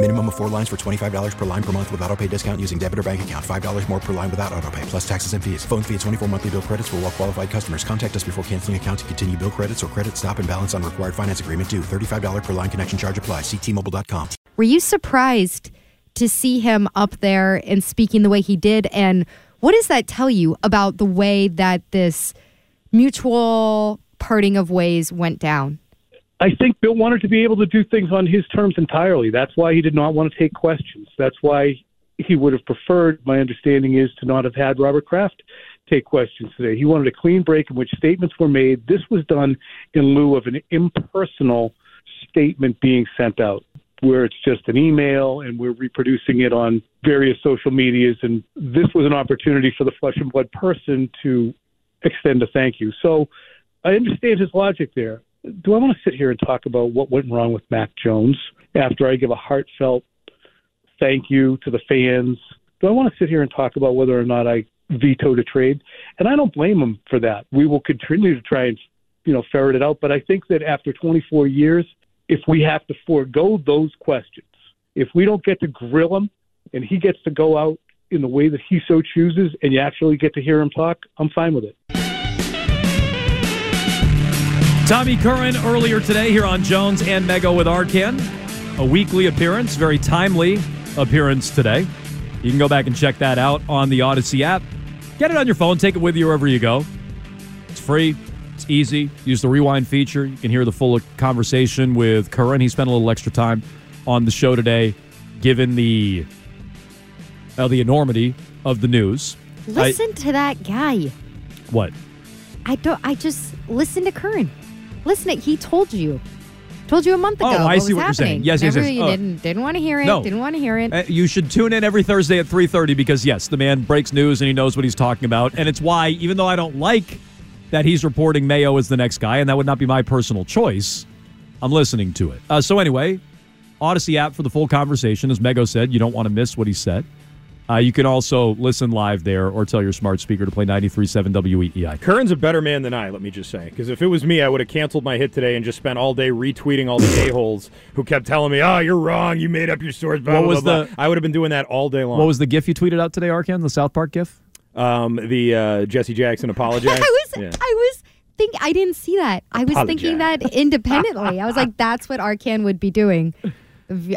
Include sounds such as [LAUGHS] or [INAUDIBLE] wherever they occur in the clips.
Minimum of four lines for $25 per line per month with auto pay discount using debit or bank account. $5 more per line without auto pay, plus taxes and fees. Phone fee at 24 monthly bill credits for all well qualified customers. Contact us before canceling account to continue bill credits or credit stop and balance on required finance agreement due. $35 per line connection charge apply. Ctmobile.com. Were you surprised to see him up there and speaking the way he did? And what does that tell you about the way that this mutual parting of ways went down? I think Bill wanted to be able to do things on his terms entirely. That's why he did not want to take questions. That's why he would have preferred, my understanding is, to not have had Robert Kraft take questions today. He wanted a clean break in which statements were made. This was done in lieu of an impersonal statement being sent out, where it's just an email and we're reproducing it on various social medias. And this was an opportunity for the flesh and blood person to extend a thank you. So I understand his logic there do I want to sit here and talk about what went wrong with Mac Jones after I give a heartfelt thank you to the fans? Do I want to sit here and talk about whether or not I vetoed a trade? And I don't blame him for that. We will continue to try and you know ferret it out. But I think that after 24 years, if we have to forego those questions, if we don't get to grill him and he gets to go out in the way that he so chooses, and you actually get to hear him talk, I'm fine with it. Tommy Curran earlier today here on Jones and Mego with Arcand. A weekly appearance, very timely appearance today. You can go back and check that out on the Audacy app. Get it on your phone, take it with you wherever you go. It's free, it's easy. Use the rewind feature. You can hear the full conversation with Curran. He spent a little extra time on the show today, given the uh, the enormity of the news. Listen I, to that guy. What? I don't. I just listen to Curran. Listen, he told you. Told you a month ago. Oh, I see what happening. you're saying. Yes, Never, yes, yes. You oh. didn't didn't want to hear it. No. Didn't want to hear it. Uh, you should tune in every Thursday at 3:30 because yes, the man breaks news and he knows what he's talking about, and it's why even though I don't like that he's reporting Mayo as the next guy, and that would not be my personal choice, I'm listening to it. Uh, so anyway, Audacy app for the full conversation. As Mego said, you don't want to miss what he said. Uh, you can also listen live there or tell your smart speaker to play 93.7 WEEI. Curran's a better man than I, let me just say. Because if it was me, I would have canceled my hit today and just spent all day retweeting all the [LAUGHS] a-holes who kept telling me, oh, you're wrong, you made up your source, blah, what blah, was blah, the, blah. I would have been doing that all day long. What was the GIF you tweeted out today, Arcand? The South Park GIF? Um, the uh, Jesse Jackson apologize. [LAUGHS] I was, yeah. I was think I didn't see that. I was Apologize. thinking that independently. I was like, [LAUGHS] that's what Arcand would be doing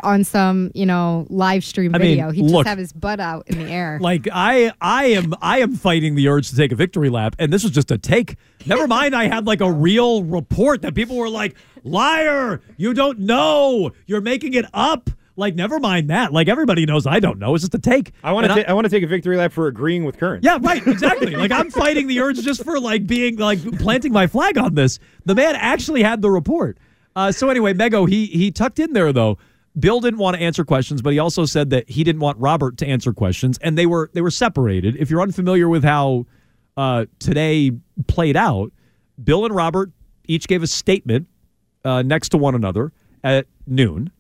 on some, you know, live stream I mean, video. He'd look. just have his butt out in the air. [LAUGHS] Like I, I am, I am fighting the urge to take a victory lap, and this was just a take. Never mind, I had like a real report that people were like, "Liar! You don't know. You're making it up." Like, never mind that. Like everybody knows, I don't know. It's just a take. I want And to. I want to take a victory lap for agreeing with Curran. Yeah, right. Exactly. like I'm fighting the urge just for like being like planting my flag on this. The man actually had the report. Uh, so anyway, Mego, he he tucked in there though. Bill didn't want to answer questions, but he also said that he didn't want Robert to answer questions, and they were they were separated. If you're unfamiliar with how uh, today played out, Bill and Robert each gave a statement uh, next to one another at noon.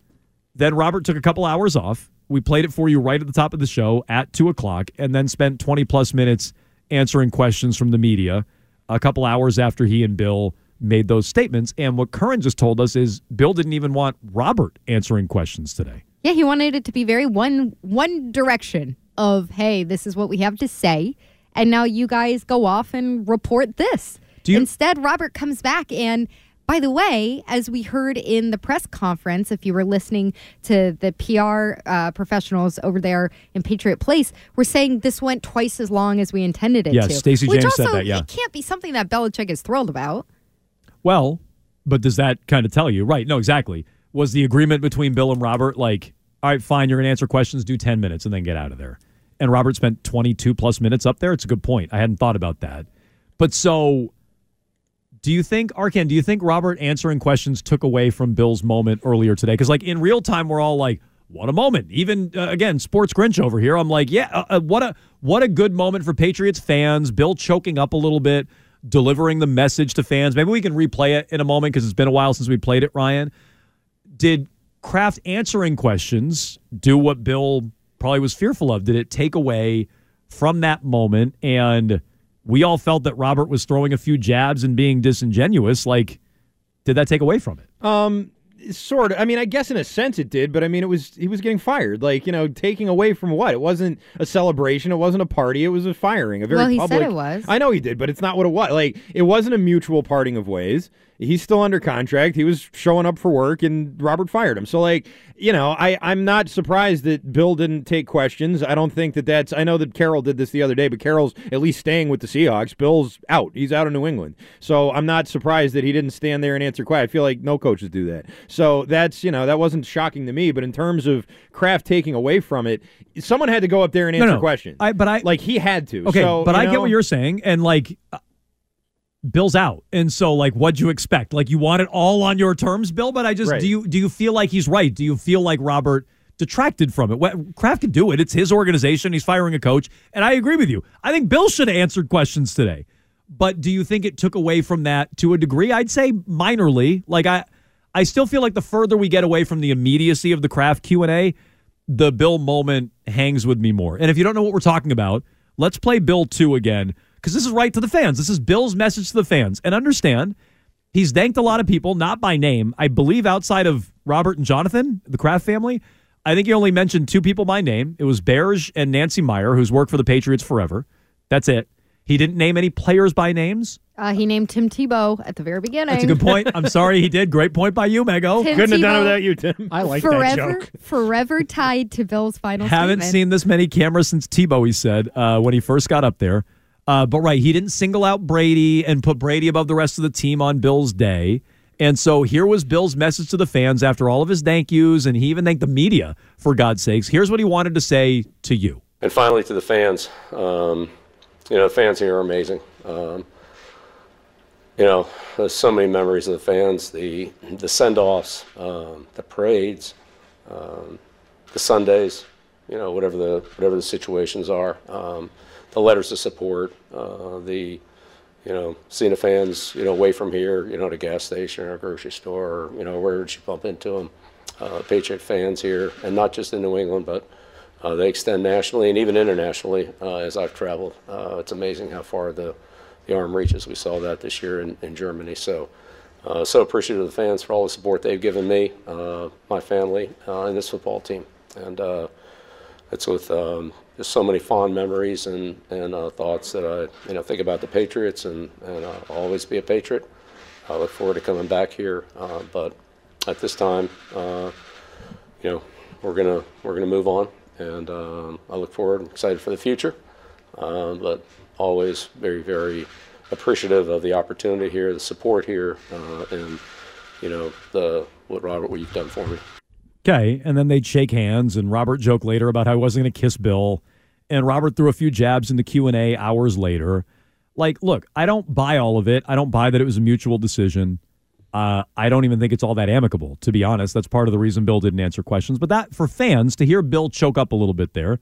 Then Robert took a couple hours off. We played it for you right at the top of the show at two o'clock, and then spent 20 plus minutes answering questions from the media a couple hours after he and Bill made those statements. And what Curran just told us is Bill didn't even want Robert answering questions today. Yeah, he wanted it to be very one one direction of, hey, this is what we have to say, and now you guys go off and report this. You- Instead, Robert comes back and By the way, as we heard in the press conference, if you were listening to the PR uh, professionals over there in Patriot Place, we're saying this went twice as long as we intended it Yes, to. Stacey James said also, that, yeah. It can't be something that Belichick is thrilled about. Well, but does that kind of tell you? Right. No, exactly. Was the agreement between Bill and Robert like, all right, fine, you're going to answer questions, do 10 minutes, and then get out of there? And Robert spent 22 plus minutes up there. It's a good point. I hadn't thought about that. But so, do you think, Arcand, do you think Robert answering questions took away from Bill's moment earlier today? Because, like, in real time, we're all like, what a moment. Even, uh, again, Sports Grinch over here. I'm like, yeah, uh, uh, what a what a good moment for Patriots fans. Bill choking up a little bit, delivering the message to fans. Maybe we can replay it in a moment because it's been a while since we played it, Ryan. Did Kraft answering questions do what Bill probably was fearful of? Did it take away from that moment? And we all felt that Robert was throwing a few jabs and being disingenuous. Like, did that take away from it? Um, sort of. I mean, I guess in a sense it did, but I mean, it was he was getting fired. Like you know, taking away from what? It wasn't a celebration. It wasn't a party. It was a firing. A very Well, he said public. it was. I know he did, but it's not what it was. Like it wasn't a mutual parting of ways. He's still under contract. He was showing up for work, and Robert fired him. So, like, you know, I I'm not surprised that Bill didn't take questions. I don't think that that's. I know that Carroll did this the other day, but Carroll's at least staying with the Seahawks. Bill's out. He's out of New England. So I'm not surprised that he didn't stand there and answer quiet. I feel like no coaches do that. So that's you know that wasn't shocking to me. But in terms of Kraft taking away from it, someone had to go up there and No, answer no. questions. I, but I like he had to. Okay, So, but I get what you're saying, and like, uh, Bill's out, and so like, what'd you expect? Like, you want it all on your terms, Bill. But I just Right. do you do you feel like he's right? Do you feel like Robert detracted from it? Kraft can do it. It's his organization. He's firing a coach, and I agree with you. I think Bill should have answered questions today. But do you think it took away from that to a degree? I'd say minorly. Like I, I still feel like the further we get away from the immediacy of the Kraft Q and A, the Bill moment hangs with me more. And if you don't know what we're talking about, let's play Bill 2 again because this is right to the fans. This is Bill's message to the fans. And understand, he's thanked a lot of people, not by name. I believe outside of Robert and Jonathan, the Kraft family, I think he only mentioned two people by name. It was Berj and Nancy Meyer, who's worked for the Patriots forever. That's it. He didn't name any players by names. Uh, he named Tim Tebow at the very beginning. That's a good point. I'm sorry he did. Great point by you, Mego. Tim couldn't have done it without you, Tim. I like that forever, joke. forever tied to Bill's final Haven't statement. seen this many cameras since Tebow, he said, uh, when he first got up there. Uh, but right, he didn't single out Brady and put Brady above the rest of the team on Bill's day. And so here was Bill's message to the fans after all of his thank yous, and he even thanked the media, for God's sakes. Here's what he wanted to say to you. And finally, to the fans, um, you know, the fans here are amazing. Um, you know, there's so many memories of the fans, the the send-offs, um, the parades, um, the Sundays, you know, whatever the whatever the situations are, um, the letters of support, uh, the you know, seeing the fans, you know, away from here, you know, at a gas station or a grocery store, or, you know, where did you bump into them? Uh, Patriot fans here, and not just in New England, but uh, they extend nationally and even internationally uh, as I've traveled. Uh, it's amazing how far the, the arm reaches. We saw that this year in, in Germany. So, uh, so appreciative of the fans for all the support they've given me, uh, my family, uh, and this football team. And it's with um, just so many fond memories and, and thoughts that I you know think about the Patriots and, and I'll always be a Patriot. I look forward to coming back here, but at this time, you know, we're gonna we're gonna move on, and um, I look forward, and excited for the future, um, but always very very appreciative of the opportunity here, the support here, uh, and you know the what Robert what you've done for me. Okay, and then they'd shake hands, and Robert joked later about how he wasn't going to kiss Bill, and Robert threw a few jabs in the Q and A hours later. Like, look, I don't buy all of it. I don't buy that it was a mutual decision. Uh, I don't even think it's all that amicable, to be honest. That's part of the reason Bill didn't answer questions. But that for fans to hear Bill choke up a little bit there,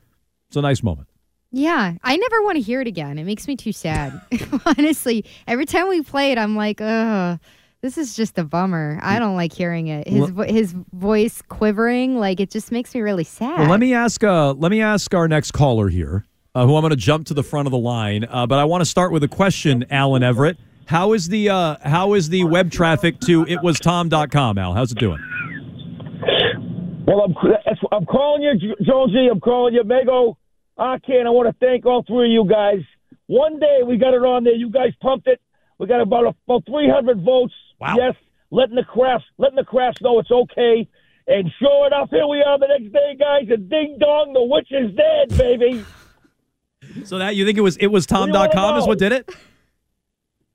it's a nice moment. Yeah, I never want to hear it again. It makes me too sad. [LAUGHS] Honestly, every time we play it, I'm like, ugh, this is just a bummer. I don't like hearing it. His vo- his voice quivering, like it just makes me really sad. Well, let me ask. Uh, let me ask our next caller here, uh, who I'm going to jump to the front of the line. Uh, but I want to start with a question, Alan Everett. How is the uh, how is the web traffic to itwastom.com, Al? How's it doing? Well, I'm I'm calling you, Jonesy. I'm calling you, Mego. Arcand, I want to thank all three of you guys. One day we got it on there. You guys pumped it. We got about about 300 votes. Wow. Yes, letting the Krafts letting the Krafts know it's okay. And sure enough, here we are the next day, guys, and ding dong, the witch is dead, baby. [LAUGHS] So that you think it was it was What do you Tom.com is what did it?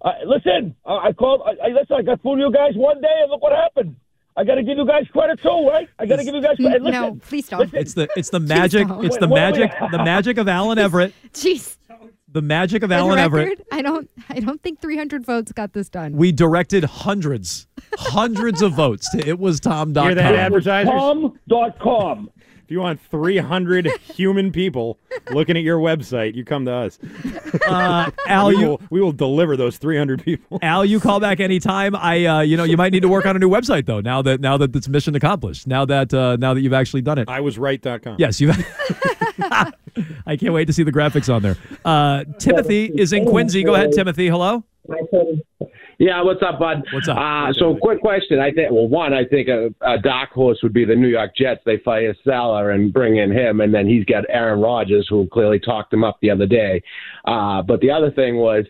Uh, listen, I, I called. I, I listen. I got through to you guys one day, and look what happened. I got to give you guys credit too, right? I got to give you guys credit. Listen, no, please don't. listen. It's the it's the magic it's the Wait, wait, magic wait. the magic of Alan [LAUGHS] Everett. Jeez. The magic of For the Alan Everett. I don't. I don't think 300 votes got this done. We directed hundreds, hundreds of votes to [LAUGHS] it was Tom.com. Hear that, advertisers? Tom.com. If you want 300 [LAUGHS] human people looking at your website, you come to us. Uh, [LAUGHS] Al, we, you will, we will deliver those 300 people. Al, you call back anytime. I, uh, you know, you might need to work on a new website though. Now that now that it's mission accomplished. Now that uh, now that you've actually done it. I was right.com. Yes, you. [LAUGHS] I can't wait to see the graphics on there. Uh, Timothy is in Quincy. Go ahead, Timothy. Hello. Yeah, what's up, bud? What's up? Uh, so, quick question. I think, well, one, I think a, a dark horse would be the New York Jets. They fire Saleh and bring in him, and then he's got Aaron Rodgers, who clearly talked him up the other day. Uh, but the other thing was,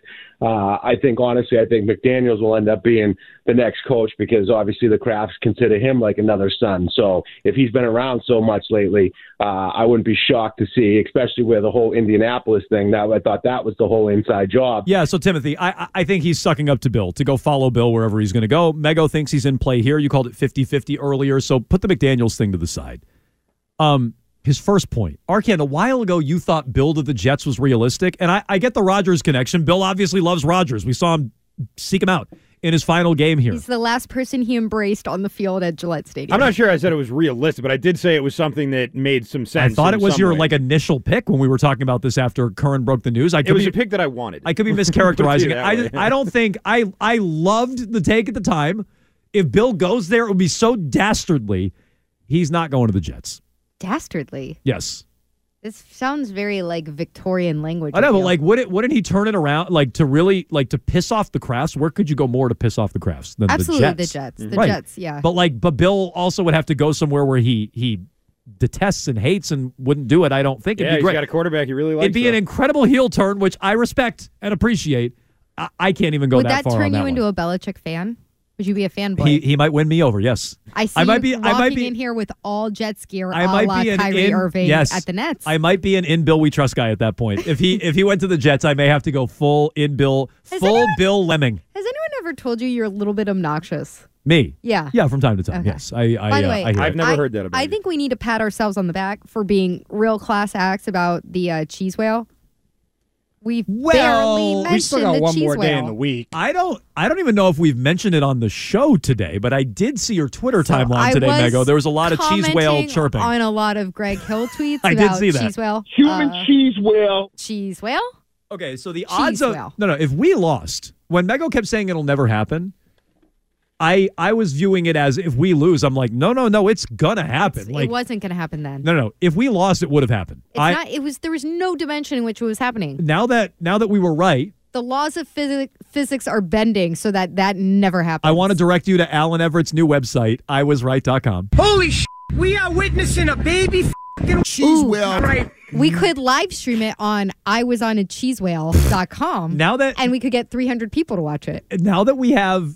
uh, I think honestly, I think McDaniels will end up being the next coach because obviously the Krafts consider him like another son. So if he's been around so much lately, uh, I wouldn't be shocked to see, especially with the whole Indianapolis thing. That I thought that was the whole inside job. Yeah, so Timothy, I I- think he's sucking up to Bill to go follow Bill wherever he's going to go. Mego thinks he's in play here. You called it 50-50 earlier, so put the McDaniels thing to the side. Um, his first point, Arcand, a while ago you thought Bill to the Jets was realistic, and I, I get the Rodgers connection. Bill obviously loves Rodgers. We saw him seek him out in his final game here. He's the last person he embraced on the field at Gillette Stadium. I'm not sure I said it was realistic, but I did say it was something that made some sense. I thought it was your way. like initial pick when we were talking about this after Curran broke the news. I It was be, a pick that I wanted. I could be [LAUGHS] mischaracterizing it. I, just- I don't think I I loved the take at the time. If Bill goes there, it would be so dastardly. He's not going to the Jets. Dastardly. Yes, This sounds very like Victorian language. I know, but like, would it? Wouldn't he turn it around like to really like to piss off the Krafts? Where could you go more to piss off the Krafts than Absolutely, the the Jets? Jets. The Right. Jets, yeah. But like, but Bill also would have to go somewhere where he he detests and hates and wouldn't do it. I don't think it'd yeah, be he's great. got a quarterback he really likes. It'd be though. an incredible heel turn, which I respect and appreciate. I, I can't even go would that, that, far turn on that you into one. a Belichick fan? Would you be a fanboy? He he might win me over. Yes, I see I might be. I might be in here with all Jets gear, I a might la be an Kyrie in, Irving yes, at the Nets. I might be an in Bill we trust guy at that point. If he if he went to the Jets, I may have to go full in Bill, Has full anyone- Bill Lemming. Has anyone ever told you you're a little bit obnoxious? Me. Yeah. Yeah, from time to time. Okay. Yes, I. I By the uh, way, I hear I've it. never I- heard that about I you. think we need to pat ourselves on the back for being real class acts about the uh, cheese whale. We barely mentioned we still got the one cheese more day in the week. I don't. I don't even know if we've mentioned it on the show today, but I did see your Twitter So timeline I today, Mego. There was a lot of cheese whale chirping. on a lot of Greg Hill tweets [LAUGHS] I did about see that. cheese whale. Human Uh, cheese whale. cheese whale. Okay, so the Cheese odds of whale. no, no. If we lost, when Mego kept saying it'll never happen, I I was viewing it as if we lose, I'm like, no, no, no, it's gonna happen. like, it wasn't going to happen then. no, no. If we lost, it would have happened. It's I not. It was. There was no dimension in which it was happening. now that now that we were right, The laws of physics physics are bending so that that never happens. I want to direct you to Alan Everett's new website, iwasright.com. Holy sh! We are witnessing a baby f***ing cheese whale. Right. We could live stream it on I was on a cheesewhale.com. Now that and we could get 300 people to watch it. now that we have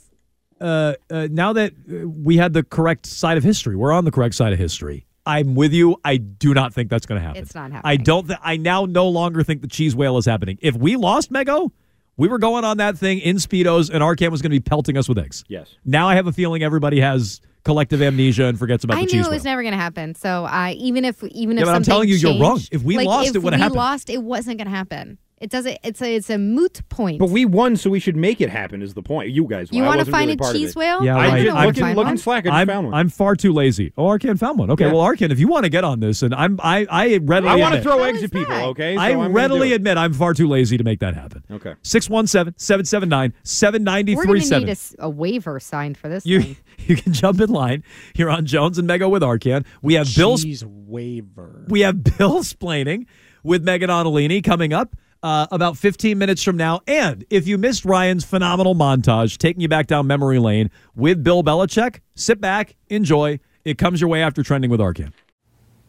uh, uh now that uh, we had the correct side of history, we're on the correct side of history. I'm with you. I do not think that's going to happen. It's not happening. I don't. Th- I now no longer think the cheese whale is happening. If we lost Mego, we were going on that thing in speedos, and Arcand was going to be pelting us with eggs. Yes. Now I have a feeling everybody has collective amnesia and forgets about I the knew cheese it was never going to happen. So I even if even Yeah, if but I'm telling you, you're wrong. If we like, lost, if it would've we happened. lost, it wasn't going to happen. It doesn't. It's a it's a moot point. But we won, so we should make it happen. Is the point? You guys. You wanna find really a cheese whale? Yeah, I right. I'm looking, find looking one? slack. I I'm, found one. I'm far too lazy. Oh, Arcand found one. Okay, Yeah. well, Arcand, if you want to get on this, and I'm I I readily I want to throw eggs at people. that? Okay. So I I'm readily admit I'm far too lazy to make that happen. Okay. 617 779 We're going to need 7937. a, s- a waiver signed for this You thing. [LAUGHS] you can jump in line here on Jones and Mego with Arcand. We have Bill Cheese waiver. we have Bill splaining with Meghan Ottolini coming up uh, about 15 minutes from now. And if you missed Ryan's phenomenal montage taking you back down memory lane with Bill Belichick, sit back, enjoy. It comes your way after trending with Arcand.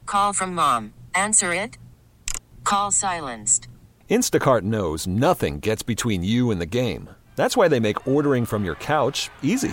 Call from mom. Answer it. Call silenced. Instacart knows nothing gets between you and the game. That's why they make ordering from your couch easy.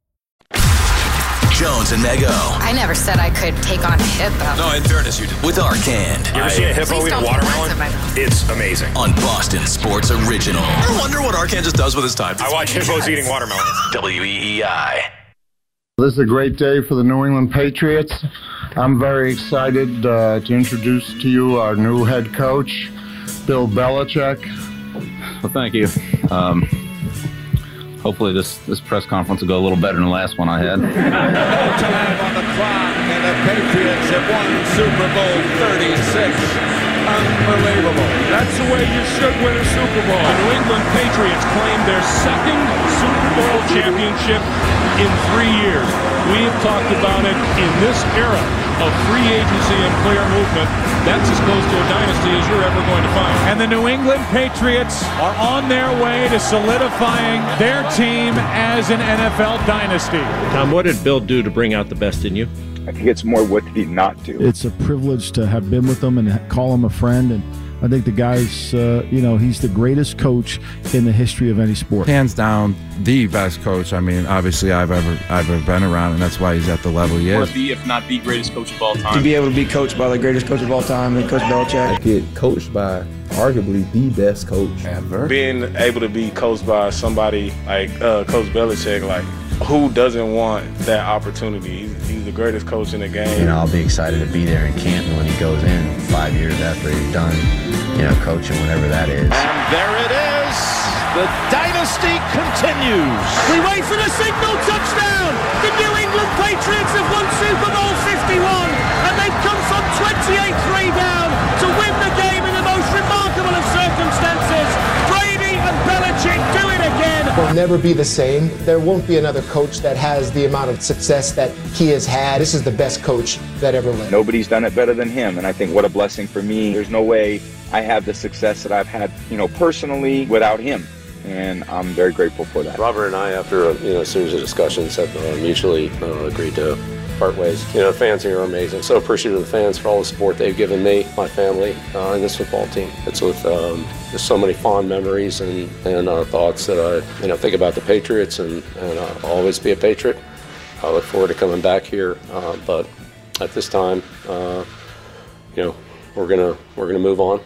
Jones and Mego. I never said I could take on hippo. No, in fairness, you did. With Arcand. You ever seen a hippo Please eat a watermelon? words in my mouth. It's amazing. On Boston Sports Original. I wonder what Arcand just does with his time. I watch hippos eating watermelons. W-E-E-I. This is a great day for the New England Patriots. I'm very excited uh, to introduce to you our new head coach, Bill Belichick. Well, thank you. Um, hopefully, this, this press conference will go a little better than the last one I had. No time on the clock, and the Patriots have won Super Bowl 36. Unbelievable. That's the way you should win a Super Bowl. The New England Patriots claimed their second Super Bowl championship in three years. We've talked about it in this era of free agency and player movement. That's as close to a dynasty as you're ever going to find. And the New England Patriots are on their way to solidifying their team as an NFL dynasty. Tom, what did Bill do to bring out the best in you? I think it's more what did he not do. It's a privilege to have been with him and call him a friend. And I think the guy's, uh, you know, he's the greatest coach in the history of any sport. Hands down, the best coach. I mean, obviously, I've ever I've ever been around, and that's why he's at the level he Or is. the, if not the greatest coach of all time. To be able to be coached by the greatest coach of all time, and Coach Belichick. I get coached by arguably the best coach ever. Being able to be coached by somebody like uh, Coach Belichick, like who doesn't want that opportunity? He's, he's the greatest coach in the game. You know, I'll be excited to be there in Canton when he goes in five years after he's done, you know, coaching, whenever that is. And there it is. The dynasty continues. We wait for the signal touchdown. The New England Patriots have won Super Bowl 51, and they've come from 28-3 down to win the game again. will never be the same. There won't be another coach that has the amount of success that he has had. This is the best coach that ever lived. Nobody's done it better than him, and I think what a blessing for me. There's no way I have the success that I've had, you know, personally without him, and I'm very grateful for that. Robert and I, after a you know series of discussions, have uh, mutually uh, agreed to part ways. You know, the fans here are amazing. So appreciative of the fans for all the support they've given me, my family, uh, and this football team. It's with um, so many fond memories and and uh, thoughts that I you know think about the Patriots and and uh, always be a Patriot. I look forward to coming back here, uh, but at this time, uh, you know, we're gonna we're gonna move on.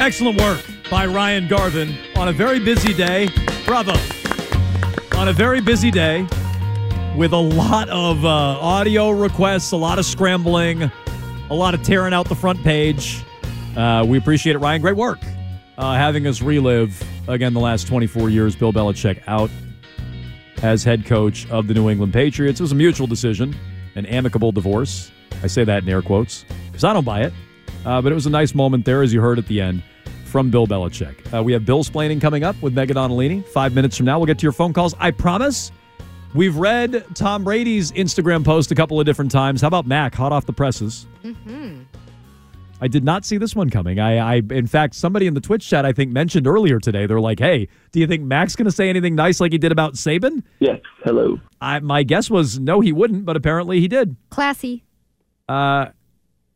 Excellent work by Ryan Garvin on a very busy day. Bravo. On a very busy day with a lot of uh, audio requests, a lot of scrambling, a lot of tearing out the front page. Uh, we appreciate it, Ryan. Great work uh, having us relive, again, the last 24 years. Bill Belichick out as head coach of the New England Patriots. It was a mutual decision, an amicable divorce. I say that in air quotes because I don't buy it. Uh, but it was a nice moment there, as you heard at the end, from Bill Belichick. Uh, we have Bill splaining coming up with Meghan Ottolini. Five minutes from now, we'll get to your phone calls. I promise. We've read Tom Brady's Instagram post a couple of different times. How about Mac, hot off the presses? Mm-hmm. I did not see this one coming. I, I, in fact, somebody in the Twitch chat I think mentioned earlier today. They're like, "Hey, do you think Mac's going to say anything nice like he did about Saban?" Yes. Hello. I, my guess was no, he wouldn't, but apparently he did. Classy. Uh,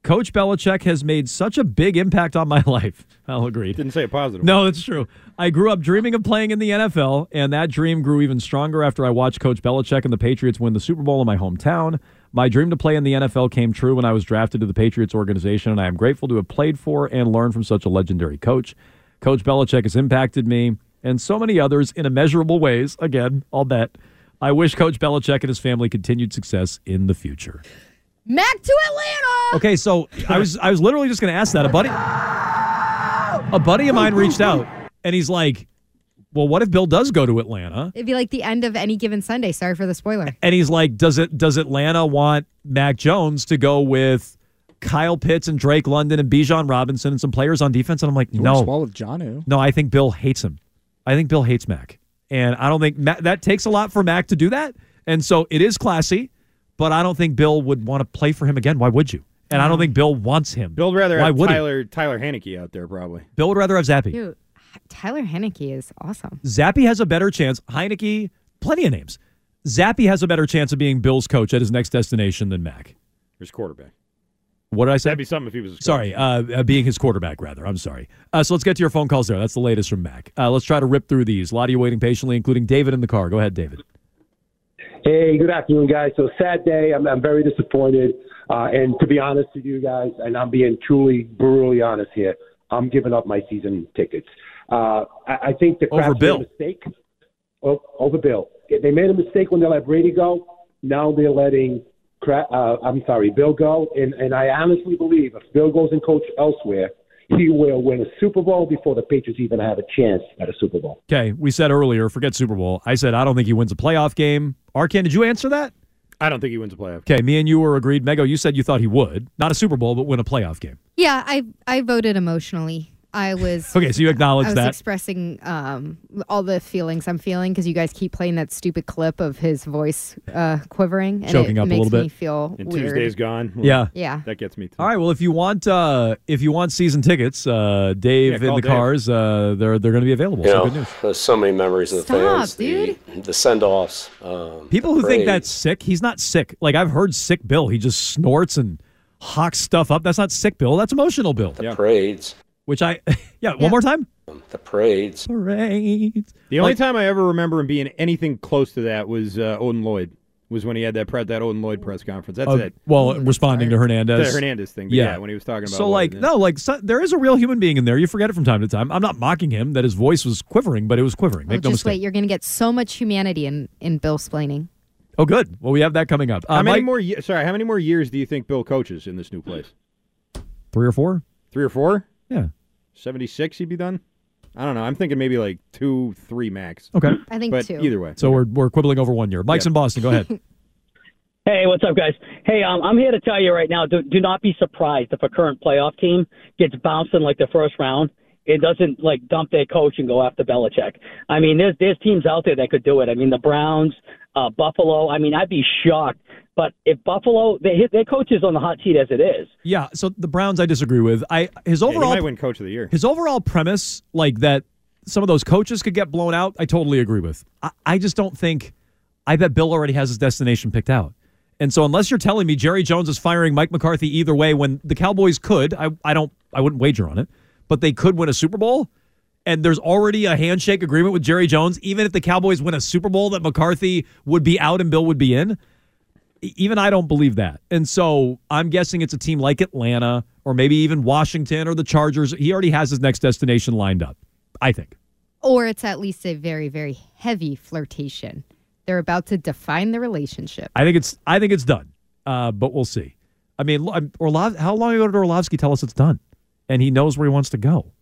Coach Belichick has made such a big impact on my [LAUGHS] life. I'll agree. Didn't say a positive. No, that's true. I grew up dreaming of playing in the NFL, and that dream grew even stronger after I watched Coach Belichick and the Patriots win the Super Bowl in my hometown. My dream to play in the NFL came true when I was drafted to the Patriots organization, and I am grateful to have played for and learned from such a legendary coach. Coach Belichick has impacted me and so many others in immeasurable ways. Again, I'll bet. I wish Coach Belichick and his family continued success in the future. Mac to Atlanta. Okay, so I was I was literally just going to ask that. A buddy, a buddy of mine reached out, and he's like, "Well, what if Bill does go to Atlanta?" It'd be like the end of any given Sunday. Sorry for the spoiler. And he's like, "Does it does Atlanta want Mac Jones to go with Kyle Pitts and Drake London and Bijan Robinson and some players on defense?" And I'm like, "No, Well, with John no, I think Bill hates him. I think Bill hates Mac, and I don't think Mac, that takes a lot for Mac to do that. And so it is classy, but I don't think Bill would want to play for him again. Why would you? And I don't think Bill wants him. Bill would rather Why have would he? Tyler Tyler Heinicke out there probably. Bill would rather have Zappe. Dude, Tyler Heinicke is awesome. Zappe has a better chance. Heinicke, plenty of names. Zappe has a better chance of being Bill's coach at his next destination than Mac. His quarterback. What did I say? That'd be something if he was. his Sorry, uh, uh, being his quarterback, rather. I'm sorry. Uh, so let's get to your phone calls there. That's the latest from Mac. Uh, let's try to rip through these. A lot of you waiting patiently, including David in the car. Go ahead, David. Hey, good afternoon, guys. So sad day. I'm, I'm very disappointed. Uh, and to be honest with you guys, and I'm being truly brutally honest here, I'm giving up my season tickets. Uh, I, I think the Kraft made a mistake. O- over Bill. They made a mistake when they let Brady go. Now they're letting, uh, I'm sorry, Bill go. And, and I honestly believe if Bill goes and coach elsewhere, he will win a Super Bowl before the Patriots even have a chance at a Super Bowl. Okay, we said earlier, forget Super Bowl. I said I don't think he wins a playoff game. Arcand, did you answer that? I don't think he wins a playoff. Okay, me and you were agreed. Mego, you said you thought he would. Not a Super Bowl, but win a playoff game. Yeah, I I voted emotionally. I was Okay, so you acknowledge I was that. expressing um, all the feelings I'm feeling because you guys keep playing that stupid clip of his voice uh, quivering and Choking it up a makes little me bit. feel And weird. Tuesday's gone. Well, Yeah. Yeah. That gets me. Too. All right. Well, if you want, uh, if you want season tickets, uh, Dave Yeah, in the Dave. cars, uh, they're they're going to be available. You so know, good news. there's so many memories of the Stop, fans. dude. The, the send-offs. Um, People who think that's sick, he's not sick. Like I've heard sick Bill. He just snorts and hawks stuff up. That's not sick Bill. That's emotional Bill. the parades. Which I, [LAUGHS] yeah, one more time. The parades. Parades. The only Like- time I ever remember him being anything close to that was uh, Odin Lloyd. Was when he had that pre- that Odin Lloyd press conference. That's Uh, it. Well, responding to Hernandez. The Hernandez thing, but yeah, when he was talking about So, Lloyd, like, yeah. no, like, so, there is a real human being in there. You forget it from time to time. I'm not mocking him that his voice was quivering, but it was quivering. Oh, Make no just mistake. wait, you're going to get so much humanity in in Bill splaining. Oh, good. Well, we have that coming up. Uh, How many Mike- more? Ye- sorry, how many more years do you think Bill coaches in this new place? Three or four? Three or four? Yeah. Seventy six, he'd be done. I don't know. I'm thinking maybe like two, three max. Okay. I think but two. Either way. So we're, we're quibbling over one year. Mike's Yeah. in Boston. Go ahead. [LAUGHS] Hey, what's up, guys? Hey, um, I'm here to tell you right now. Do, do not be surprised if a current playoff team gets bounced in like the first round. It doesn't like dump their coach and go after Belichick. I mean, there's there's teams out there that could do it. I mean, the Browns, uh, Buffalo. I mean, I'd be shocked. But if Buffalo, they, hit their coach is on the hot seat as it is. yeah. So the Browns, I disagree with. I his Yeah, he overall might win coach of the year. his overall premise, like that, some of those coaches could get blown out. I totally agree with. I, I just don't think. I bet Bill already has his destination picked out. And so, unless you're telling me Jerry Jones is firing Mike McCarthy either way, when the Cowboys could, I, I don't, I wouldn't wager on it, but they could win a Super Bowl. And there's already a handshake agreement with Jerry Jones. Even if the Cowboys win a Super Bowl, that McCarthy would be out and Bill would be in. Even I don't believe that. And so I'm guessing it's a team like Atlanta or maybe even Washington or the Chargers. He already has his next destination lined up, I think. Or it's at least a very, very heavy flirtation. They're about to define the relationship. I think it's I think it's done, uh, but we'll see. I mean, Orlov, how long ago did Orlovsky tell us it's done, and he knows where he wants to go?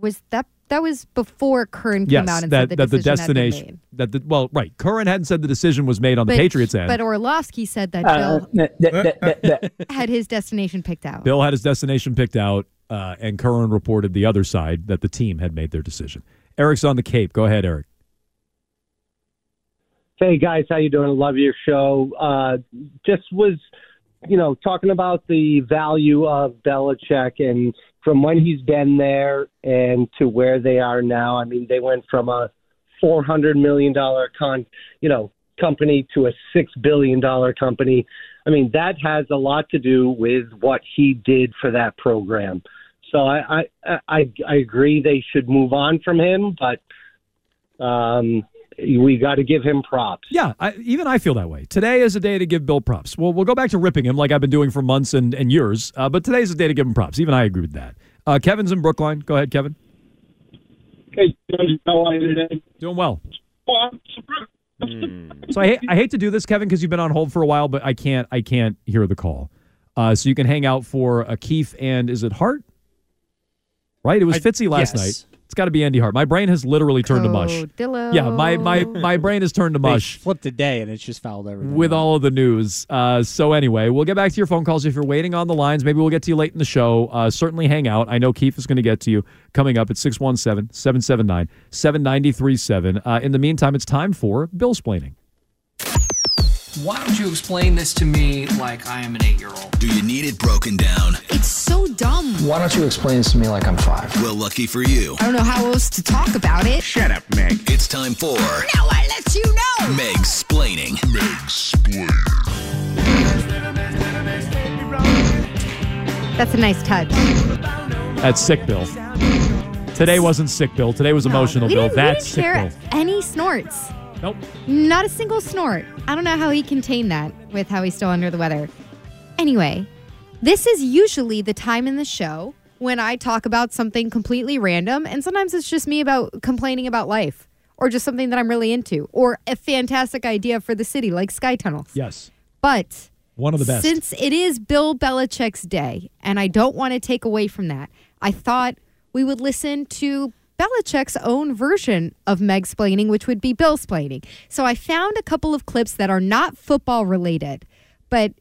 Was that that was before Curran came yes, out and that said the that the decision had been destination that the well, right. Curran hadn't said the decision was made on But, the Patriots end. but Orlovsky said that Uh, Bill [LAUGHS] [LAUGHS] had his destination picked out. Bill had his destination picked out, uh, and Curran reported the other side that the team had made their decision. Eric's on the Cape. Go ahead, Eric. Hey guys, how you doing? Love your show. Uh, just was, you know, talking about the value of Belichick and from when he's been there and to where they are now. I mean, they went from a four hundred million dollar con, you know, company to a six billion dollar company. I mean, that has a lot to do with what he did for that program. So I I I, I agree they should move on from him, but um, we got to give him props. Yeah, I, even I feel that way. Today is a day to give Bill props. Well, we'll go back to ripping him like I've been doing for months and, and years, uh, but today's a day to give him props. Even I agree with that. Uh, Kevin's in Brookline. Go ahead, Kevin. Hey, how are you today? Doing well. Oh, I'm surprised. So I hate, I hate to do this, Kevin, because you've been on hold for a while, but I can't I can't hear the call. Uh, so you can hang out for a Keith and is it Hart? Right? It was I- Fitzy last yes. night. It's got to be Andy Hart. My brain has literally turned to mush. Codillo. Yeah, my my my brain has turned to They mush flipped a day and it's just fouled everything. with all of the news. Uh, so anyway, we'll get back to your phone calls if you're waiting on the lines. Maybe we'll get to you late in the show. Uh, certainly hang out. I know Keith is going to get to you coming up at 617-779-7937. Uh, in the meantime, it's time for Bill splaining. Why don't you explain this to me like I am an eight year old? Do you need it broken down? It's so dumb. Why don't you explain this to me like I'm five? Well, lucky for you. I don't know how else to talk about it. Shut up, Meg. It's time for Now I let you know. Meg's splaining. Meg's That's a nice touch. That's sick, Bill. Today wasn't sick, Bill. Today was emotional, we Bill. didn't, we That's didn't sick, hear Bill. any snorts. Nope. Not a single snort. I don't know how he contained that with how he's still under the weather. Anyway, this is usually the time in the show when I talk about something completely random, and sometimes it's just me about complaining about life or just something that I'm really into or a fantastic idea for the city like sky tunnels. Yes. But One of the best. since it is Bill Belichick's day, and I don't want to take away from that, I thought we would listen to Belichick's own version of Meg splaining, which would be Bill splaining. So I found a couple of clips that are not football related, but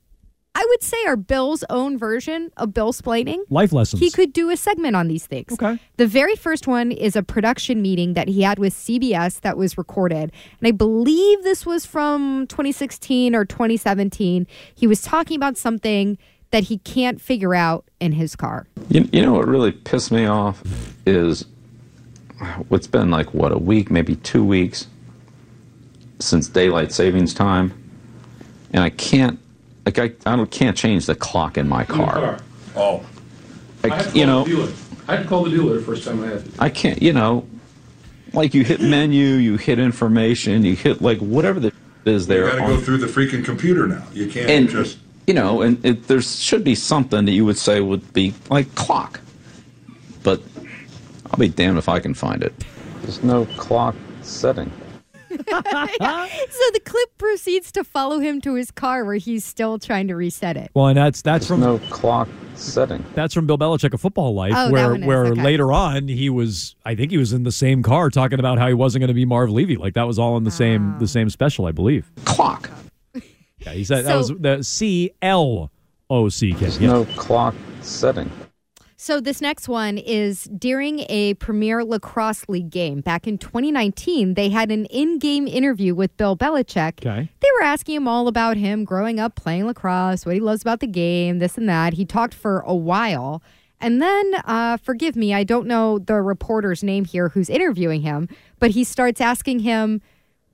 I would say are Bill's own version of Bill splaining. Life lessons. He could do a segment on these things. Okay. The very first one is a production meeting that he had with CBS that was recorded. And I believe this was from 2016 or 2017. He was talking about something that he can't figure out in his car. You, you know what really pissed me off is what's been like what a week, maybe two weeks since daylight savings time, and I can't like I, I don't, can't change the clock in my car. Oh. I, I had to you know, the dealer. I had to call the dealer the first time I had to. I can't. You know, like you hit menu, you hit information, you hit like whatever the is there. You got to go through the freaking computer now. You can't and just. you know, and it, there should be something that you would say would be like clock, but I'll be damned if I can find it. There's no clock setting. [LAUGHS] so the clip proceeds to follow him to his car where he's still trying to reset it. Well, and that's that's from no clock setting. That's from Bill Belichick, a football life, Oh, where where okay. later on he was, I think he was in the same car talking about how he wasn't going to be Marv Levy. Like that was all in the same ah. the same special, I believe. Clock. Yeah, he said that was the C L O C K. There's no clock setting. So this next one is during a Premier Lacrosse League game back in 2019. They had an in-game interview with Bill Belichick. Okay. They were asking him all about him growing up playing lacrosse, what he loves about the game, this and that. He talked for a while. And then, uh, forgive me, I don't know the reporter's name here who's interviewing him, but he starts asking him,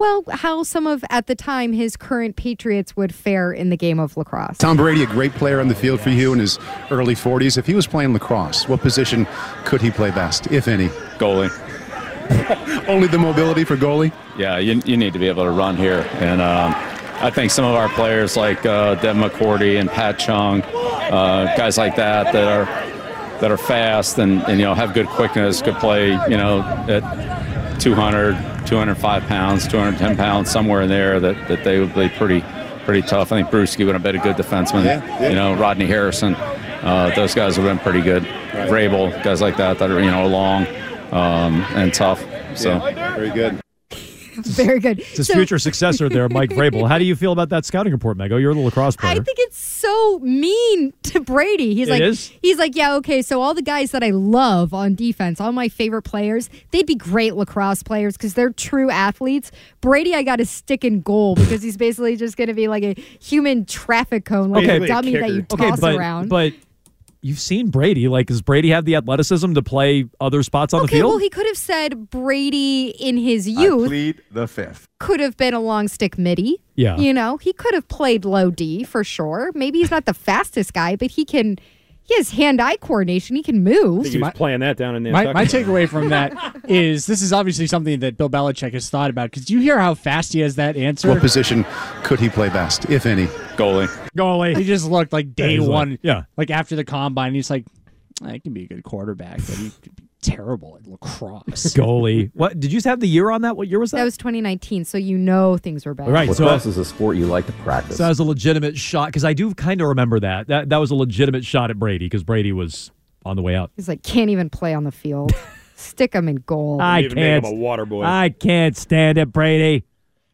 well, how some of, at the time, his current Patriots would fare in the game of lacrosse. Tom Brady, a great player on the field for you in his early 40s. If he was playing lacrosse, what position could he play best, if any? Goalie. [LAUGHS] Only the mobility for goalie? Yeah, you, you need to be able to run here. And um, I think some of our players like uh, Devin McCourty and Pat Chung, uh, guys like that that are that are fast and, and you know have good quickness, could play you know at 200, 205 pounds, 210 pounds, somewhere in there that, that they would be pretty pretty tough. I think Bruschi would have been a good defenseman. Yeah, yeah. You know, Rodney Harrison, uh, those guys have been pretty good. Right. Vrabel, guys like that that are you know long um, and tough. So very good. [LAUGHS] Very good. It's his So- future successor there, Mike Vrabel. How do you feel about that scouting report, Mego? Oh, you're the lacrosse player. I think it's so mean to Brady. He's It like, is? he's like, yeah, okay. So all the guys that I love on defense, all my favorite players, they'd be great lacrosse players because they're true athletes. Brady, I got to stick in goal [LAUGHS] because he's basically just going to be like a human traffic cone, like a dummy that you toss okay, but, around. But you've seen Brady. Like, does Brady have the athleticism to play other spots on the field? well, he could have said Brady in his youth plead the fifth. could have been a long stick middie. Yeah. You know, he could have played low D for sure. Maybe he's not the [LAUGHS] fastest guy, but he can, he has hand eye coordination. He can move. think he was playing that down in My, my takeaway from that [LAUGHS] is this is obviously something that Bill Belichick has thought about. Because do you hear how fast he has that answer? What position could he play best, if any? Goalie. Goalie. He just looked like day he's like- one. yeah. Like after the combine, he's like, I can be a good quarterback, but he could be terrible at lacrosse. [LAUGHS] Goalie. What did you have the year on that? What year was that? That was 2019, so you know things were bad. Right, What so- uh, else is a sport you like to practice? So that was a legitimate shot because I do kind of remember that. That that was a legitimate shot at Brady because Brady was on the way out. He's like, can't even play on the field. [LAUGHS] Stick him in goal. I even can't. him a water boy. I can't stand it, Brady.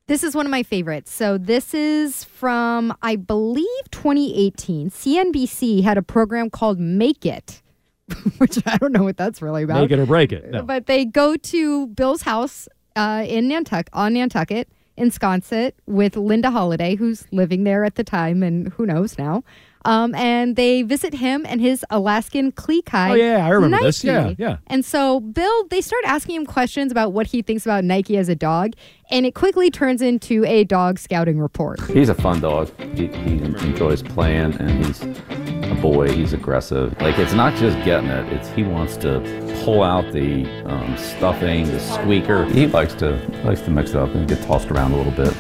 This is one of my favorites. So this is from I believe 2018. CNBC had a program called Make It, [LAUGHS] which I don't know what that's really about. Make it or break it. No. But they go to Bill's house uh, in Nantucket, on Nantucket, ensconce with Linda Holliday, who's living there at the time, and who knows now. Um, and they visit him and his Alaskan Klee Kai. Oh, yeah, I remember this. Yeah, yeah. And so Bill, they start asking him questions about what he thinks about Nike as a dog, and it quickly turns into a dog scouting report. He's a fun dog. He, he enjoys playing, and he's a boy. He's aggressive. Like it's not just getting it; it's he wants to pull out the um, stuffing, the squeaker. He likes to likes to mix it up and get tossed around a little bit.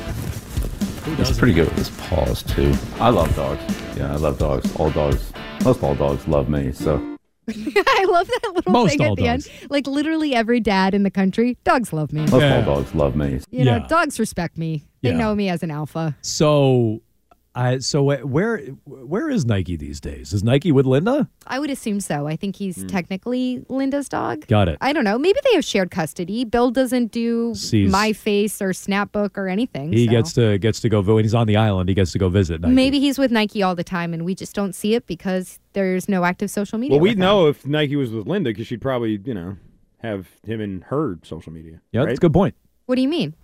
He's pretty good with his paws too. I love dogs. Yeah, I love dogs. All dogs, most all dogs love me. So [LAUGHS] I love that little Most thing all at the dogs. end. Like literally every dad in the country, dogs love me. most all dogs love me. You know, dogs respect me. They Yeah. know me as an alpha. So, I so where where is Nike these days? Is Nike with Linda? I would assume so. I think he's hmm. technically Linda's dog. Got it. I don't know. Maybe they have shared custody. Bill doesn't do Sees- my face or Snapbook or anything. He so. gets to gets to go when he's on the island. He gets to go visit. Nike. Maybe he's with Nike all the time and we just don't see it because there's no active social media. Well, we'd know if Nike was with Linda because she'd probably, you know, have him in her social media. Yeah, that's a good point. What do you mean?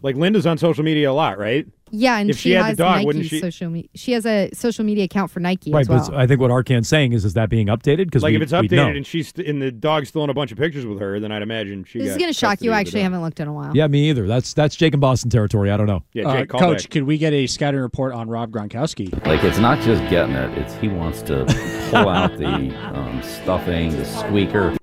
Like Linda's on social media a lot, right? Yeah, and If she, she had the has dog, Nike wouldn't she- social media. She has a social media account for Nike Right, as well. but I think what Arcand's saying is, is that being updated? Because Like we, if it's updated and she's st- and the dog's still in a bunch of pictures with her, then I'd imagine she. this is going to shock you. I actually haven't looked in a while. yeah, me either. That's that's Jake and Boston territory. I don't know. Yeah, Uh, Jake, call Coach, back. could we get a scouting report on Rob Gronkowski? Like it's not just getting it; it's he wants to pull out the um, stuffing, the squeaker.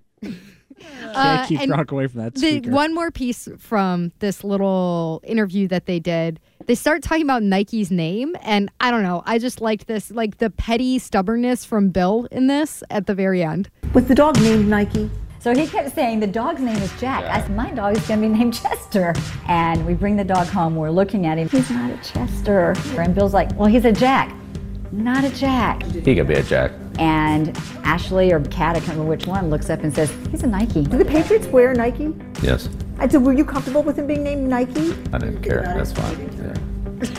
Uh, Can't keep and Gronk away from that The speaker. one more piece from this little interview that they did. They start talking about Nike's name, and I don't know. I just liked this, like the petty stubbornness from Bill in this at the very end. Was the dog named Nike? So he kept saying the dog's name is Jack. I said, my dog is going to be named Chester. And we bring the dog home. We're looking at him. He's not a Chester. And Bill's like, well, he's a Jack. Not a Jack. He could be a jack. And Ashley or Kat, I can't remember which one, looks up and says, he's a Nike. Do the Patriots wear Nike? Yes, I said, were you comfortable with him being named Nike? I didn't care. That's fine. Yeah.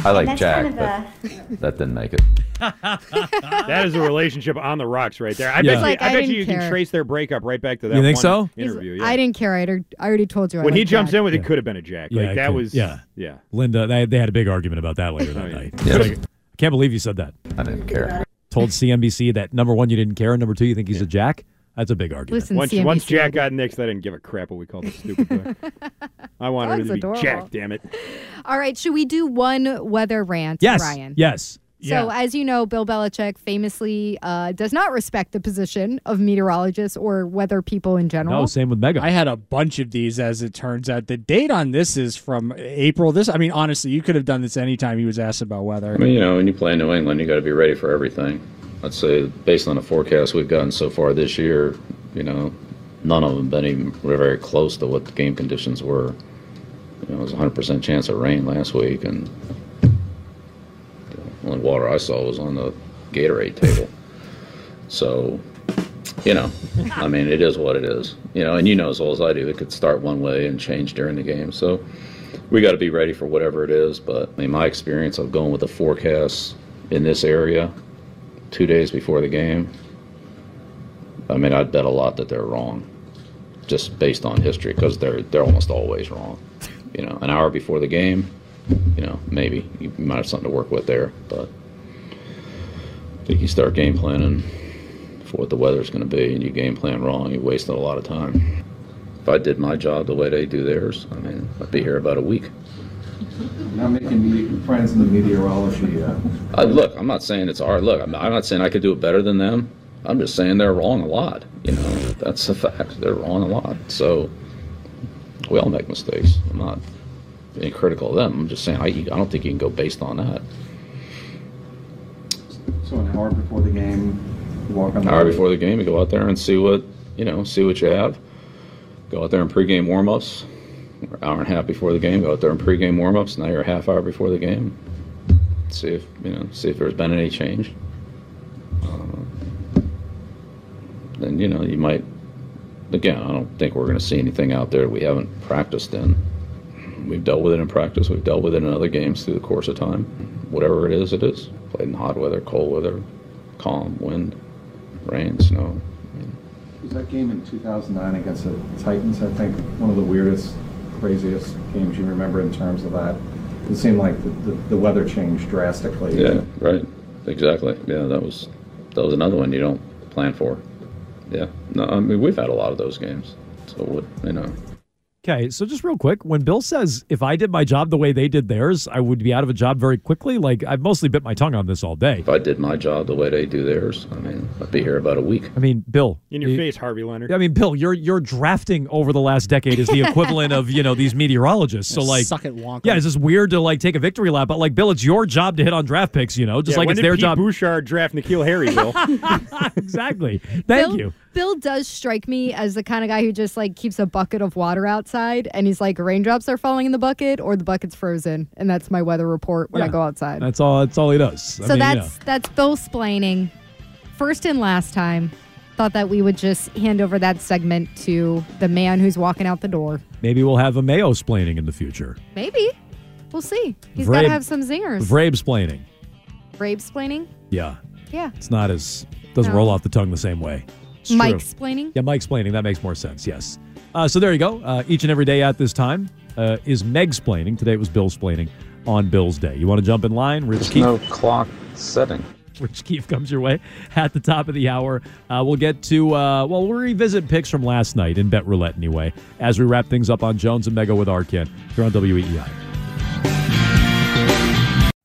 I like That's Jack, kind but that didn't make it. [LAUGHS] that is a relationship on the rocks right there. I Yeah. bet It's like, you, I I bet didn't you, you can care. trace their breakup right back to that. You think one so? Interview. Yeah. I didn't care. I already, I already told you. I when he like jumps Jack. in with it, could have been a Jack. Yeah, like it that could- was. yeah. Yeah. Linda, they, they had a big argument about that later that oh, night. Yeah. Like, I can't believe you said that. I didn't care. Told CNBC that number one, you didn't care, and number two, you think he's a jack. That's a big argument. Listen, Once, once Jack got nixed, I didn't give a crap what we called the stupid guy. [LAUGHS] I wanted her Dog's to be adorable. Jack. Damn it. All right, should we do one weather rant, yes, Ryan? yes. So, as you know, Bill Belichick famously uh, does not respect the position of meteorologists or weather people in general. No, same with Mego. I had a bunch of these, as it turns out. The date on this is from April. This, I mean, honestly, you could have done this anytime he was asked about weather. I mean, you know, when you play in New England, you got to be ready for everything. I'd say, based on the forecast we've gotten so far this year, you know, none of them been even very close to what the game conditions were. You know, it was a hundred percent chance of rain last week, and the only water I saw was on the Gatorade table. So, you know, I mean, it is what it is. You know, and you know as well as I do, it could start one way and change during the game. So, we got to be ready for whatever it is. But I mean, my experience of going with the forecast in this area two days before the game, I mean, I'd bet a lot that they're wrong, just based on history, because they're they're almost always wrong. You know, an hour before the game, you know, maybe you might have something to work with there, but I think you start game planning for what the weather's going to be, and you game plan wrong, you're wasting a lot of time. If I did my job the way they do theirs, I mean, I'd be here about a week. Not making friends in the meteorology. Uh, I, look, I'm not saying it's hard. Look, I'm, I'm not saying I could do it better than them. I'm just saying they're wrong a lot. You know, that's a fact. They're wrong a lot. So we all make mistakes. I'm not being critical of them. I'm just saying I, I don't think you can go based on that. so an hour before the game, walk on An the hour before the game, you go out there and see what you know, see what you have. Go out there and pregame warmups. Or hour and a half before the game, go out there and pregame warmups. Now you're a half hour before the game. See if you know, see if there's been any change. Uh, then you know you might. Again, I don't think we're going to see anything out there we haven't practiced in. We've dealt with it in practice. We've dealt with it in other games through the course of time. Whatever it is, it is. Played in hot weather, cold weather, calm, wind, rain, snow. Was that game in 2009 against the Titans, I think, one of the weirdest, craziest games you remember in terms of that? It seemed like the, the, the weather changed drastically. Yeah, right. Exactly. Yeah, that was that was another one you don't plan for. Yeah. No, I mean we've had a lot of those games. So what you know. Okay, so just real quick, when Bill says if I did my job the way they did theirs, I would be out of a job very quickly. Like I've mostly bit my tongue on this all day. If I did my job the way they do theirs, I mean I'd be here about a week. I mean, Bill, In your you- face, Harvey Leonard. I mean, Bill, your your drafting over the last decade is the equivalent of you know these meteorologists. So like, suck it, Wonka. yeah, it's just weird to like take a victory lap. But like, Bill, it's your job to hit on draft picks. You know, just Yeah, like when it's did their Pete job. Bouchard draft N'Keal Harry, Bill. [LAUGHS] exactly. Thank Bill, you. Bill does strike me as the kind of guy who just like keeps a bucket of water outside and he's like raindrops are falling in the bucket or the bucket's frozen and that's my weather report when I go outside. That's all. That's all he does. I so mean, you that's that's Bill splaining. First and last time. Thought that we would just hand over that segment to the man who's walking out the door. maybe we'll have a Mayo splaining in the future. Maybe. We'll see. He's got to have some zingers. Vrabe splaining. Brabe splaining? Yeah, Yeah. it's not as doesn't No. roll off the tongue the same way. It's Mike true. splaining? Yeah, Mike splaining. That makes more sense. Yes. Uh, so there you go. Uh, each and every day at this time uh, is Meg splaining. Today it was Bill splaining on Bill's day. You want to jump in line? Rich There's Keefe. no clock setting. Rich Keefe comes your way at the top of the hour. Uh, we'll get to, uh, well, we'll revisit picks from last night in Bet Roulette anyway, as we wrap things up on Jones and Mego with Arcand here on E WEEI.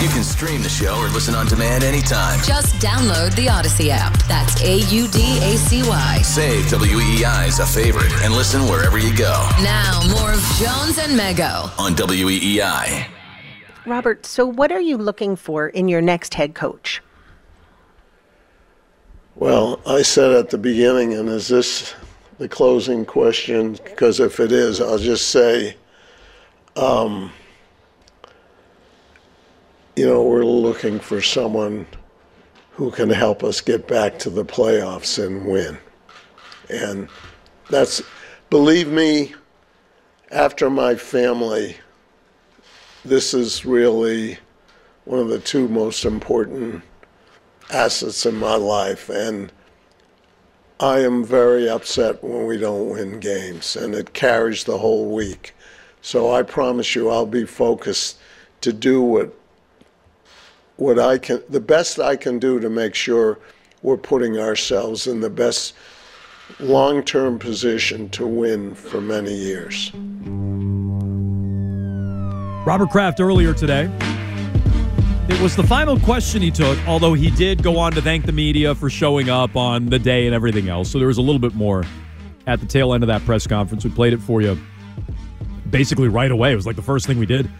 You can stream the show or listen on demand anytime. Just download the Audacy app. That's A U D A C Y. Save WEEI as a favorite and listen wherever you go Now, more of Jones and Mego. on E WEEI. Robert, so what are you looking for in your next head coach? Well, I said at the beginning, and is this the closing question? Because if it is, I'll just say, um, you know, we're looking for someone who can help us get back to the playoffs and win. And that's, believe me, after my family, this is really one of the two most important assets in my life. And I am very upset when we don't win games, and it carries the whole week. So I promise you, I'll be focused to do what what I can, the best I can do to make sure we're putting ourselves in the best long-term position to win for many years. Robert Kraft earlier today. It was the final question he took, although he did go on to thank the media for showing up on the day and everything else. So there was a little bit more at the tail end of that press conference. We played it for you basically right away. It was like the first thing we did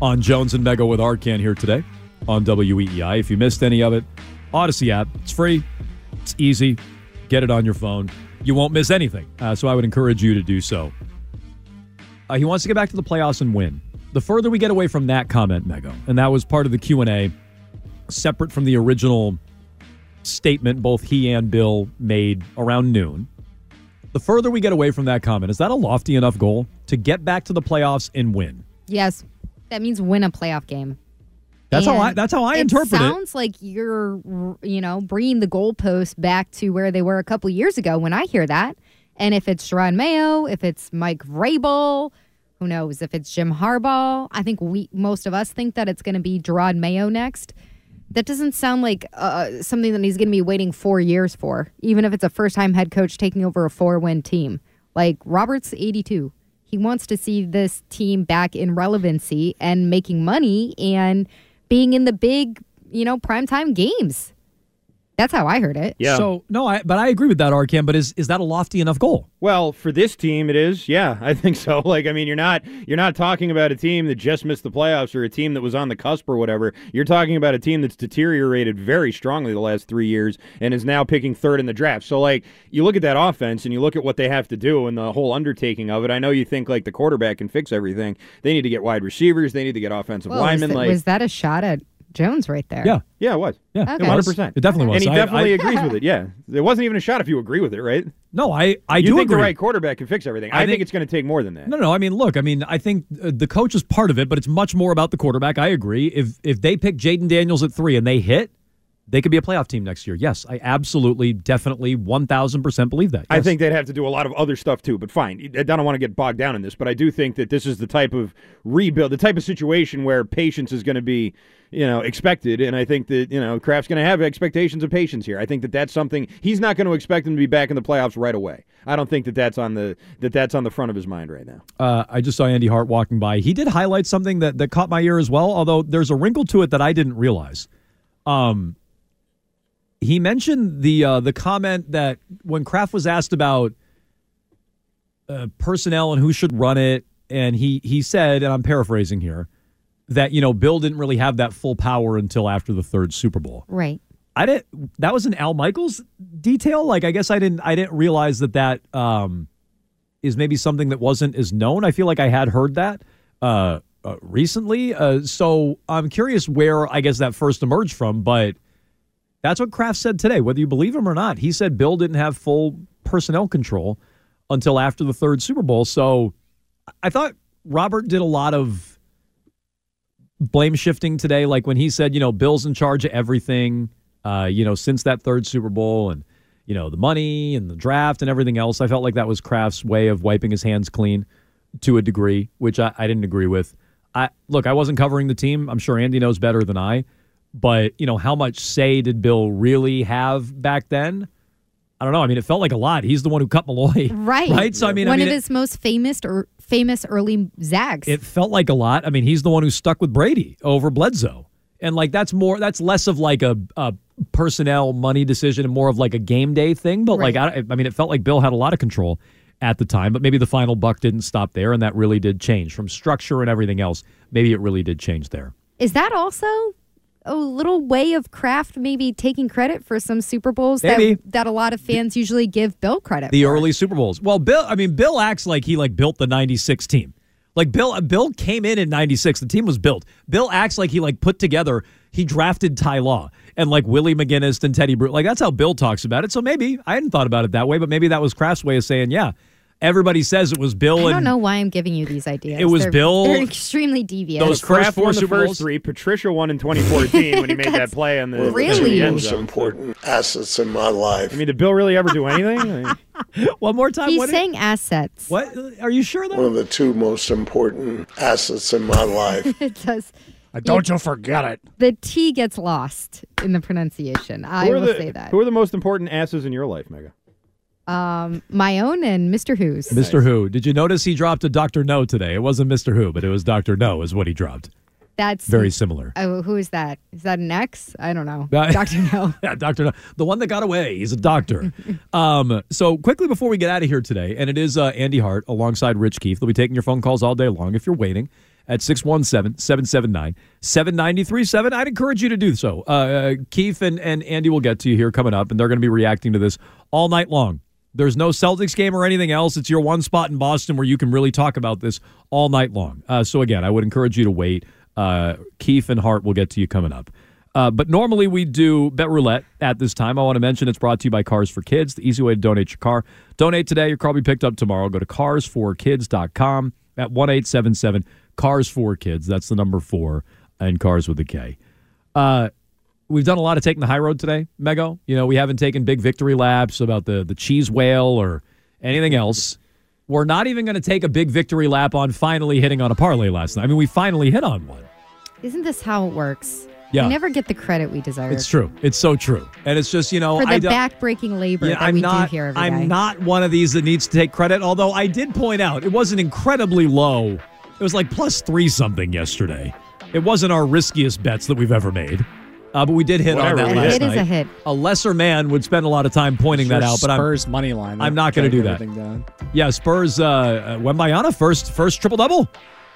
on Jones and Mego with Arcand here today on WEEI. If you missed any of it, Audacy app. It's free, it's easy. Get it on your phone. You won't miss anything. Uh, so I would encourage you to do so. Uh, he wants to get back to the playoffs and win. The further we get away from that comment, Mego, and that was part of the Q and A, separate from the original statement both he and Bill made around noon. The further we get away from that comment, is that a lofty enough goal to get back to the playoffs and win? Yes, that means win a playoff game. That's how I that's how I it interpret it. sounds like you're, you know, bringing the goalposts back to where they were a couple years ago when I hear that. And if it's Jerod Mayo, if it's Mike Vrabel, who knows? If it's Jim Harbaugh, I think we most of us think that it's going to be Jerod Mayo next. That doesn't sound like uh, something that he's going to be waiting four years for, even if it's a first time head coach taking over a four win team. Like Robert's 82. He wants to see this team back in relevancy and making money and being in the big, you know, primetime games. That's how I heard it. Yeah. So no, I but I agree with that, Arcand. But is is that a lofty enough goal? Well, for this team, it is. Yeah, I think so. [LAUGHS] Like, I mean, you're not you're not talking about a team that just missed the playoffs or a team that was on the cusp or whatever. You're talking about a team that's deteriorated very strongly the last three years and is now picking third in the draft. So, like, you look at that offense and you look at what they have to do and the whole undertaking of it. I know you think like the quarterback can fix everything. They need to get wide receivers. They need to get offensive Whoa, was, linemen. that, like, was that a shot at Jones right there? Yeah. yeah, it was. Yeah, Okay. it was. 100%. It definitely was. And he I- definitely I- agrees with it. Yeah, it wasn't even a shot if you agree with it, right? No, I I you do think agree. the right quarterback can fix everything. I I, think, think- it's going to take more than that. No, no. I mean, look. I mean, I think uh, the coach is part of it, but it's much more about the quarterback. I agree. If if they pick Jayden Daniels at three and they hit, they could be a playoff team next year. Yes, I absolutely, definitely, one thousand percent believe that. I think they'd have to do a lot of other stuff too, but fine. I don't want to get bogged down in this, but I do think that this is the type of rebuild, the type of situation where patience is going to be, you know, expected. And I think that, you know, Kraft's going to have expectations of patience here. I think that that's something he's not going to expect him to be back in the playoffs right away. I don't think that that's on the that that's on the front of his mind right now. Uh, I just saw Andy Hart walking by. He did highlight something that, that caught my ear as well, although there's a wrinkle to it that I didn't realize. Um, he mentioned the uh, the comment that when Kraft was asked about uh, personnel and who should run it, and he he said, and I'm paraphrasing here, that you know Bill didn't really have that full power until after the third Super Bowl. Right. I didn't. That was an Al Michaels detail. Like I guess I didn't. I didn't realize that that um, is maybe something that wasn't as known. I feel like I had heard that uh, uh, recently. Uh, so I'm curious where I guess that first emerged from. But that's what Kraft said today. Whether you believe him or not, he said Bill didn't have full personnel control until after the third Super Bowl. So I thought Robert did a lot of blame shifting today. Like when he said, you know, Bill's in charge of everything, uh, you know, since that third Super Bowl and, you know, the money and the draft and everything else. I felt like that was Kraft's way of wiping his hands clean to a degree, which I, I didn't agree with. I look, I wasn't covering the team. I'm sure Andy knows better than I. But, you know, how much say did Bill really have back then? I don't know. I mean, it felt like a lot. He's the one who cut Milloy. [LAUGHS] Right. Right. So I mean, one I mean, of it- his most famous or famous early zags. it felt like a lot. I mean, he's the one who stuck with Brady over Bledsoe. And like that's more that's less of like a, a personnel money decision and more of like a game day thing. But like I, I mean, it felt like Bill had a lot of control at the time. But maybe the final buck didn't stop there, and that really did change from structure and everything else. Maybe it really did change there. Is that also a little way of Kraft maybe taking credit for some Super Bowls Maybe. that that a lot of fans usually give Bill credit for the for? early Super Bowls. Well, Bill, I mean, Bill acts like he like built the '96 team. Like Bill, uh, Bill came in in '96. The team was built. Bill acts like he like put together. He drafted Ty Law and like Willie McGinest and Teddy Brew. Like that's how Bill talks about it. So maybe I hadn't thought about it that way, but maybe that was Kraft's way of saying, yeah. Everybody says it was Bill I don't know why I'm giving you these ideas. It was They're- Bill- [LAUGHS] They're extremely devious. Those Kraft first four won the Super first Bowls? three. Patricia won in 2014 when he made that play on the One of the Really? end most zone. important assets in my life. I mean, did Bill really ever do anything? [LAUGHS] One more time. He's what saying assets. What are you sure One of the two most important assets in my life. [LAUGHS] it does. Uh, don't you forget it. The T gets lost in the pronunciation. I will the, say that. Who are the most important asses in your life, Mego? Um, my own and Mr. Who's. Mr. Who. Did you notice he dropped a Dr. No today? It wasn't Mr. Who, but it was Dr. No is what he dropped. That's Very similar. Oh, who is that? Is that an ex? I don't know. Doctor [LAUGHS] No. yeah, Doctor No, the one that got away. He's a doctor. [LAUGHS] um, so quickly before we get out of here today, and it is uh, Andy Hart alongside Rich Keefe. They'll be taking your phone calls all day long if you're waiting at 617-779-7937. I'd encourage you to do so. Uh, uh, Keefe and, and Andy will get to you here coming up, and they're going to be reacting to this all night long. There's no Celtics game or anything else. It's your one spot in Boston where you can really talk about this all night long. Uh, so again, I would encourage you to wait. Uh, and Hart will get to you coming up. Uh, but normally we do bet roulette at this time. I want to mention it's brought to you by Cars for Kids, the easy way to donate your car. Donate today. Your car will be picked up tomorrow. Go to carsforkids.com at 1877 Cars for Kids. That's the number four and cars with a K. Uh, we've done a lot of taking the high road today, Mego. You know, we haven't taken big victory laps about the, the cheese whale or anything else. We're not even going to take a big victory lap on finally hitting on a parlay last night. I mean, we finally hit on one. Isn't this how it works? Yeah. We never get the credit we deserve. It's true. It's so true. And it's just, you know, For the back-breaking labor Yeah, that I'm we not. do here every I'm day. not one of these that needs to take credit. Although I did point out it wasn't incredibly low. It was like plus three something yesterday. It wasn't our riskiest bets that we've ever made. Uh, but we did hit Whatever on that we last hit. It is night. a hit. A lesser man would spend a lot of time pointing that out, but Spurs I'm money line. I'm not going to do that. Down. Yeah, Spurs. Uh, uh, Wembanyama first first triple double.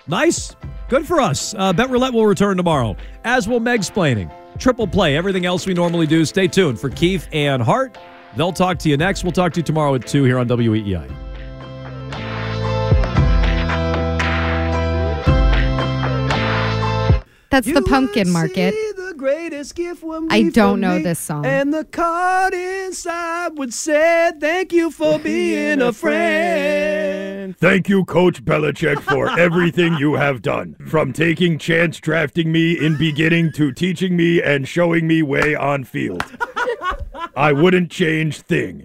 Nice, good for us. Uh, Bet roulette will return tomorrow, as will Meg's planning. Triple play, everything else we normally do. Stay tuned for Keefe and Hart. They'll talk to you next. We'll talk to you tomorrow at two here on WEEI. That's the pumpkin market. I don't know this song. And the card inside would say, Thank you for being a friend. Thank you, Coach Belichick, for [LAUGHS] everything you have done. From taking chance drafting me in beginning to teaching me and showing me way on field. I wouldn't change thing.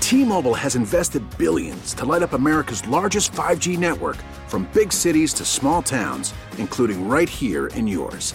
T-Mobile has invested billions to light up America's largest 5G network from big cities to small towns, including right here in yours.